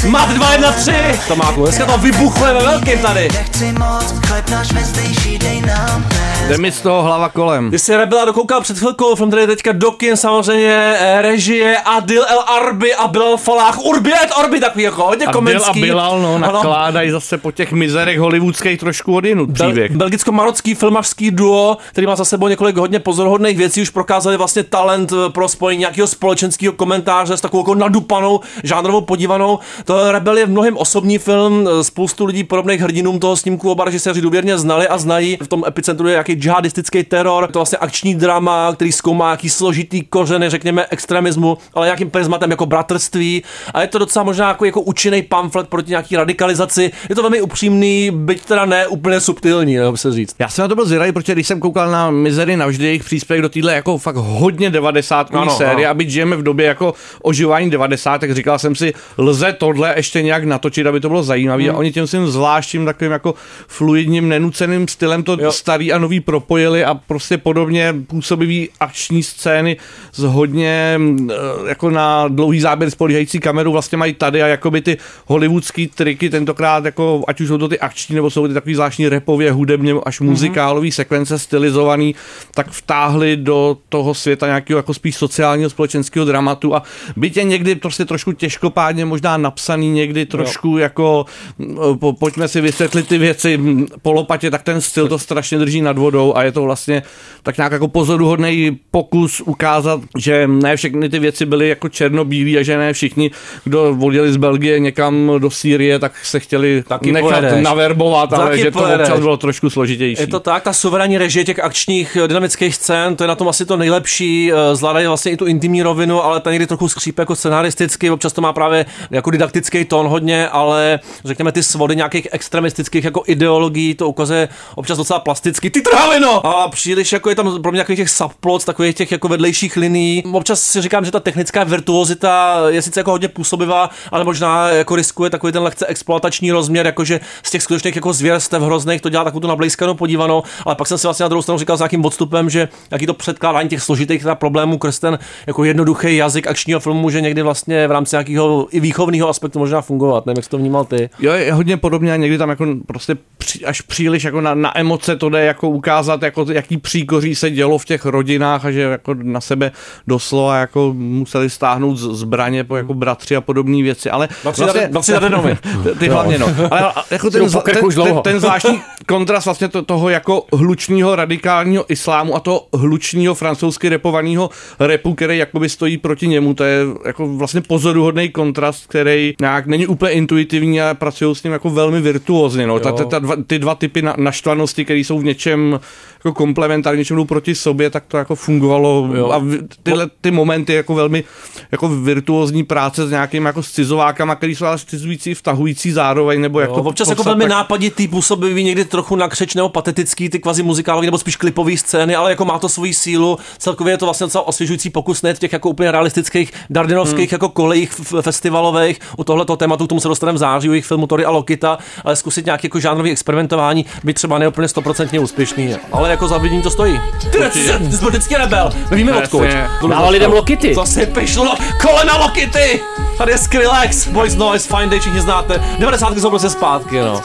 si Mat na 2, 1, 3! Tomáku, dneska to vybuchuje ve velkým tady. Nechci moc, chleb náš vezdejší, dej nám dnes. Jde mi z toho hlava kolem. Ty jsi Rebela dokoukal před chvilkou, film tady je teďka do kin, samozřejmě eh, režie Adil El Arbi a Bilal Falah, Urbi et Orbi, takový jako hodně A Bill a komenský. Bilal, no, Ano. nakládají zase po těch mizerech hollywoodských trošku odjinut Bel- příběh. belgicko-marocký filmařský duo, který má za sebou několik hodně pozoruhodných věcí, už prokázali vlastně talent eh, pro spojení nějakého společenského komentáře s takovou jako nadupanou žánrovou podívanou. To Rebel je v mnohem osobní film, eh, spoustu lidí podobných hrdinům toho snímku oba režiséři důvěrně znali a znají. V tom epicentru je nějaký džihadistický teror, to vlastně akční drama, který zkoumá jaký složitý kořeny, řekněme, extremismu, ale nějakým prismatem jako bratrství. A je to docela možná jako, jako účinný pamflet proti nějaký radikalizaci. Je to velmi upřímný, byť teda ne úplně subtilní, nebo se říct. Já jsem na to byl zvědavý, protože když jsem koukal na Mizery navždy jejich příspěvek do téhle jako fakt hodně 90 Ano, série, ano. a byť žijeme v době jako oživování 90, tak říkal jsem si, lze tohle ještě nějak natočit, aby to bylo zajímavé. Hmm. A oni tím svým zvláštním takovým jako fluidním, nenuceným stylem to Jo. starý a nový propojili a prostě podobně působivý akční scény s hodně eh, jako na dlouhý záběr spolíhající kameru vlastně mají tady a jakoby ty hollywoodský triky tentokrát jako ať už jsou to ty akční nebo jsou ty takový zvláštní repově, hudebně až muzikálový sekvence stylizovaný, tak vtáhli do toho světa nějakého jako spíš sociálního společenského dramatu a byť je někdy prostě trošku těžkopádně možná napsaný, někdy trošku jako mm, po, pojďme si vysvětlit ty věci mm, po lopatě, tak ten styl to strašně drží nad vodou a je to vlastně tak nějak jako pozoruhodný pokus ukázat, že ne všechny ty věci byly jako černobílí a že ne všichni, kdo odjeli z Belgie někam do Sýrie, tak se chtěli Taky nechat pojedeš. naverbovat, ale Taky že to pojedeš. občas bylo trošku složitější. Je to tak, ta suverénní režie těch akčních eh, dynamických scén, to je na tom asi to nejlepší. eh, Zvládají vlastně i tu intimní rovinu, ale ta někdy trochu skřípe jako scenaristicky, občas to má právě jako didaktický tón hodně, ale řekněme ty svody nějakých extremistických jako ideologií, to ukazuje občas docela plasticky. Ty trávino! A příliš jako je tam pro mě takových těch subplots, takových těch jako vedlejších linií. Občas si říkám, že ta technická virtuozita je sice jako hodně působivá, ale možná jako riskuje takový ten lehce exploatační rozměr, jakože z těch skutečných jako zvěrstev hrozných to dělá takovou tu nablízkanou podívanou, ale pak jsem si vlastně na druhou stranu říkal s nějakým odstupem, že jaký to předkládání těch složitých teda problémů krsten jako jednoduchý jazyk akčního filmu, že někdy vlastně v rámci nějakého i výchovného aspektu možná fungovat. Nevím, jak jsi to vnímal ty. Jo, je hodně podobně a někdy tam jako prostě při, až příliš jako na, na, emoce to jde jako ukázat, jako jaký příkoří se dělo v těch rodinách a že jako na sebe doslova jako museli stáhnout zbraně po jako bratři a podobné věci, ale Bratři bratři Denovi. ty hlavně no. Ale jako ten, po ten, ten, dlouho. ten, zvláštní kontrast vlastně to, toho jako hlučního radikálního islámu a toho hlučního francouzsky repovaného repu, který jakoby stojí proti němu, to je jako vlastně pozoruhodný kontrast, který nějak není úplně intuitivní a pracují s ním jako velmi virtuózně. No. Ta, ta, ta dva, ty dva typy na, naštvanosti, které jsou v něčem jako komplementární, něčem jdou proti sobě, tak to jako fungovalo Jo. a tyhle ty momenty jako velmi jako virtuózní práce s nějakým jako scizovákama, který jsou ale scizující, vtahující zároveň, nebo jak Jo, to občas jako popsat, velmi tak- nápaditý, působivý, někdy trochu nakřeč nebo patetický, ty kvazi muzikálové nebo spíš klipové scény, ale jako má to svoji sílu. Celkově je to vlastně docela osvěžující pokus ne v těch jako úplně realistických dardinovských Hmm. jako kolejích festivalových. U tohoto tématu k tomu se dostaneme v září u jejich filmu Tory a Lokita, ale zkusit nějaké jako žánrový experimentování, by třeba neúplně stoprocentně úspěšný. Ale jako za to stojí. Ty, ty, jsi- vždycky rebel. My víme odkud. Dával lidem lokity. To si pišlo kolena Lokity. Tady je Skrillex, Boys Noise, Fine Day, všichni znáte. 90. jsou prostě zpátky, no.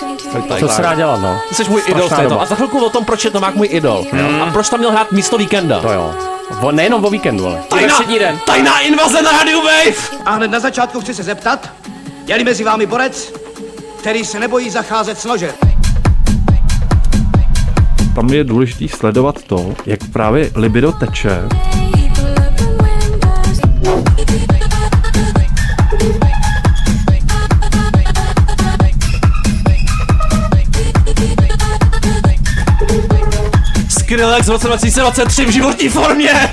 To se dá dělat, no. Ty jsi můj idol v této. A za chvilku o tom, proč je Tomák můj idol. A proč tam měl hrát místo víkenda. To jo. O, nejenom o víkendu, ale. Tajná, den. tajná invaze na Radio Wave! A hned na začátku chci se zeptat, je mezi vámi borec, který se nebojí zacházet s nožem? Tam je důležité sledovat to, jak právě libido teče. Skrillex v roce 2023 v životní formě.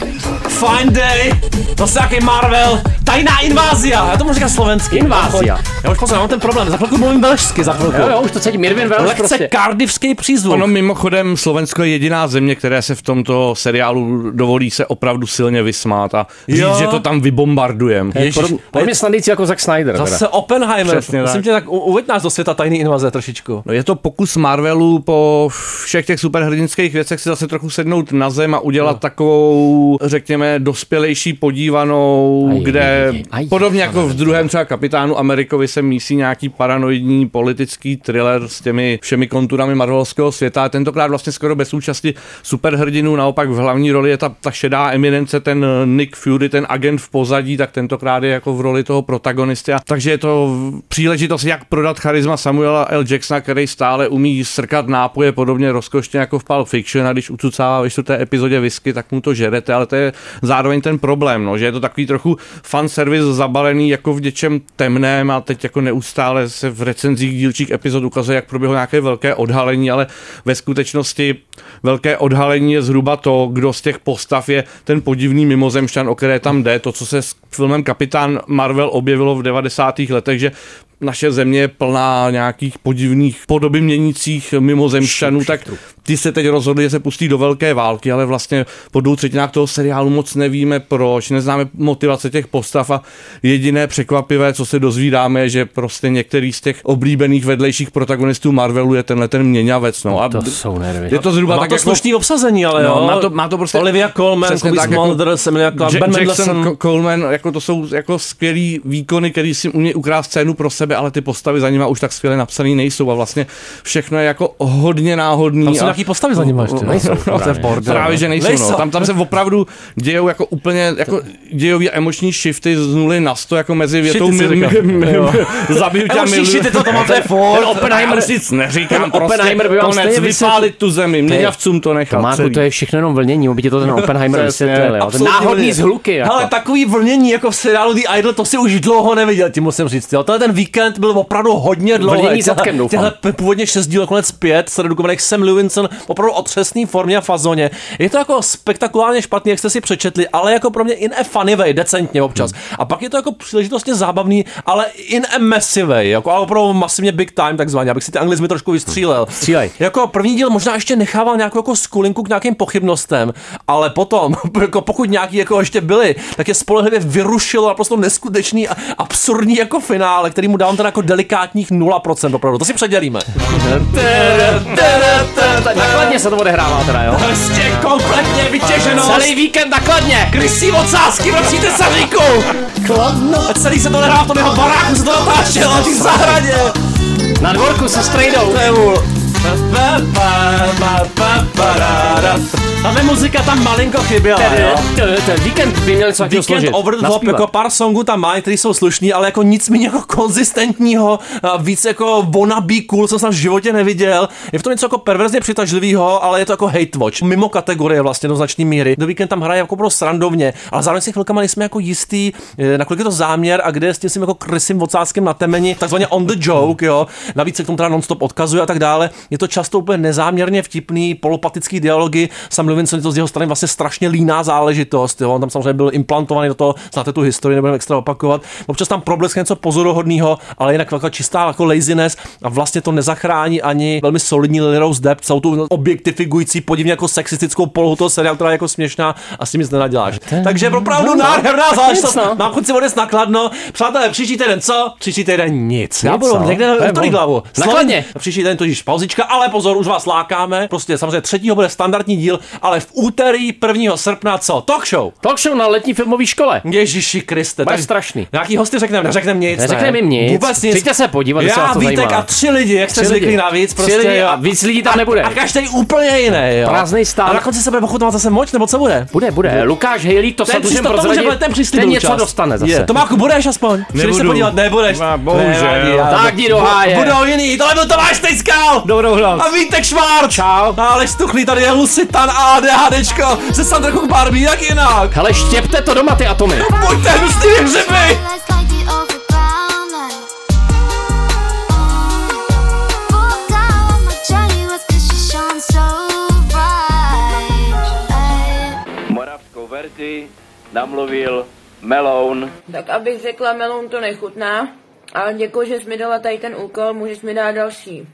Fine Day. Zase nějaký Marvel. Tajná invázia. Já to můžu říkat slovensky. Invázia. Já už pozor, mám ten problém. Za chvilku mluvím velšsky, za chvilku. Jo, jo, už to cítím. Mirvin Welsh Lehce prostě. kardivský přízvuk. Ono mimochodem Slovensko je jediná země, které se v tomto seriálu dovolí se opravdu silně vysmát a říct, Jo. že to tam vybombardujem. Hej, podob- Podobně snadící jako Zack Snyder. teda. Zase Oppenheimer. Přesně Musím tak. tě tak uveď nás do světa tajné invaze trošičku. No je to pokus Marvelu po všech těch superhrdinských věcech si zase trochu sednout na zem a udělat no. takovou, řekněme, dospělejší podívanou, Aj, kde aj, aj, aj, podobně jako v druhém třeba kapitánu Amerikovi se mísí nějaký paranoidní politický thriller s těmi všemi konturami marvelovského světa. A tentokrát vlastně skoro bez účasti superhrdinů, naopak v hlavní roli je ta, ta šedá eminence, ten Nick Fury, ten agent v pozadí, tak tentokrát je jako v roli toho protagonisty. Takže je to příležitost, jak prodat charisma Samuela L. Jacksona, který stále umí srkat nápoje podobně rozkošně jako v Pulp Fiction a když ucucává ve čtvrté epizodě whisky, tak mu to žerete, ale to je zároveň ten problém, no, že je to takový trochu fan service zabalený jako v něčem temném a teď jako neustále se v recenzích dílčích epizod ukazuje, jak proběhlo nějaké velké odhalení, ale ve skutečnosti velké odhalení je zhruba to, kdo z těch postav je ten podivný mimozemšťan, o které tam jde, to, co se s filmem Kapitán Marvel objevilo v 90. letech, že naše země je plná nějakých podivných podoby měnících mimozemšťanů, tak ty se teď rozhodli, že se pustí do velké války, ale vlastně po dvou třetinách toho seriálu moc nevíme proč, neznáme motivace těch postav a jediné překvapivé, co se dozvídáme, je, že prostě některý z těch oblíbených vedlejších protagonistů Marvelu je tenhle ten měňavec. No. A To jsou nervy. je to zhruba má tak to jako... slušný obsazení, ale jo. No, má to, má to prostě... Olivia Colman, Kobe jako Smulders, Emilia Clarke, Jackson, Mendelsohn. Coleman, jako to jsou jako skvělý výkony, který si umí ukrát scénu pro sebe, ale ty postavy za nima už tak skvěle napsaný nejsou a vlastně všechno je jako hodně náhodný. Tam jsou a... nějaký postavy za nima ještě. Nejsou, No, to je bordel. Právě, že nejsou, Nejsou. No. Tam, tam se opravdu dějou jako úplně jako dějový emoční shifty z nuly na sto, jako mezi větou zabiju tě a Emoční miluju. shifty, to to máte furt. Ten Oppenheimer, nic neříkám, prostě Oppenheimer by vám konec, stejně vypálit tu zemi, měňavcům to nechat. Tomáku, celý. to je všechno jenom vlnění, by ti to ten Oppenheimer vysvětlil, jo. Ten Absolutně náhodný zhluky, jako. Hele, takový vlnění jako v seriálu The Idol, to si už dlouho neviděl, ti musím říct. Jo. Tenhle ten víkend byl opravdu hodně dlouhý. Vlnění zadkem, doufám. Těhle původně 6 díl, konec 5, se redukovaných Sam Lewinson, opravdu otřesný formě a fazóně. Je to jako spektakulárně špatný, jak jste si přečetli, ale jako pro mě in a funny way, decentně občas. A pak je to jako příležitostně zábavný, ale in a massive way, jako ale opravdu masivně big time, takzvaně, abych si ty anglizmy trošku vystřílel. Střílej. Jako první díl možná ještě nechával nějakou jako skulinku k nějakým pochybnostem, ale potom, jako pokud nějaký jako ještě byly, tak je spolehlivě vyrušilo naprosto neskutečný a absurdní jako finále, který mu dává dávám teda jako delikátních 0% opravdu, to si předělíme. Nakladně se to odehrává teda, jo? Prostě kompletně vytěženo. Celý víkend nakladně. Krysí odsázky, vracíte sadíku. Kladno. Celý se to odehrává v tom jeho baráku, se to natáčelo na té zahradě. Na dvorku se strejdou. To je Tahle muzika tam malinko chyběla, jo? Ten víkend by měl něco takového Weekend složit. over the top, jako pár songů tam má, který jsou slušný, ale jako nic méně jako konzistentního, víc jako wannabe cool, co jsem v životě neviděl. Je v tom něco jako perverzně přitažlivého, ale je to jako hate watch. Mimo kategorie vlastně do značné míry. Do Weekend tam hraje jako pro srandovně, ale zároveň si chvilkama nejsme jako jistý, eh, nakolik je to záměr a kde je s tím jako krysým ocáskem na temeni, takzvaně on the joke, jo. Navíc se k tomu teda non-stop odkazuje a tak dále. Je to často úplně nezáměrně vtipný, polopatický dialogy. Sam Levinson je to z jeho strany vlastně strašně líná záležitost. Jo. On tam samozřejmě byl implantovaný do toho, znáte tu historii, nebudeme extra opakovat. Občas tam probleskne něco pozoruhodného, ale jinak jako čistá jako laziness a vlastně to nezachrání ani velmi solidní Lily Rose Depp, celou tu objektifikující, podivně jako sexistickou polohu toho seriálu, která je jako směšná a s tím nic nenaděláš. Takže opravdu No, nádherná záležitost. no. Mám chuť si odjet nakladno. Přátelé, příští týden co? Příští týden nic. Já budu no. někde na hlavu. Nakladně. Příští týden to již pauzička, ale pozor, už vás lákáme. Prostě samozřejmě třetího bude standardní díl, ale v úterý 1. srpna co? Talk show. Talk show na letní filmové škole. Ježíši Kriste. Bude tak- strašný. Nějaký hosty řekneme, neřekneme nic. Neřekneme ne. jim nic. Vůbec nic. Přijďte se podívat, Já, vás to Vítek zajímá. a tři lidi, jak jste Tři zvyklí lidi. navíc. Tři Prostě, lidi jo. a víc lidí tam nebude. A každý úplně jiný, jo. Prázdnej stán. A na konci se bude ochutnat zase moč, nebo co bude? Bude, bude. Lukáš Hejlík, to Ten se můžeme přístup- to prozradit. může ten příslibný Ten něco dostane zase. Je. Tomáku, budeš aspoň? Přijdeš se Nebudu. podívat, nebudeš. A bohužel. Tak jdi do háje. Budou jiný, tohle byl Tomáš Tejskal. Dobrou hlad. A Vítek Švárč. Čau. A Aleš Stuchlý, tady je Lusitan a ADHDčko se Sandra Cook Barbie, jak jinak? Hele, štěpte to doma, ty atomy. Buďte hnusný hřeby. Moravskou verzi namluvil Meloun. Tak abych řekla, melon to nechutná, ale děkuji, že jsi mi dala tady ten úkol, můžeš mi dát další.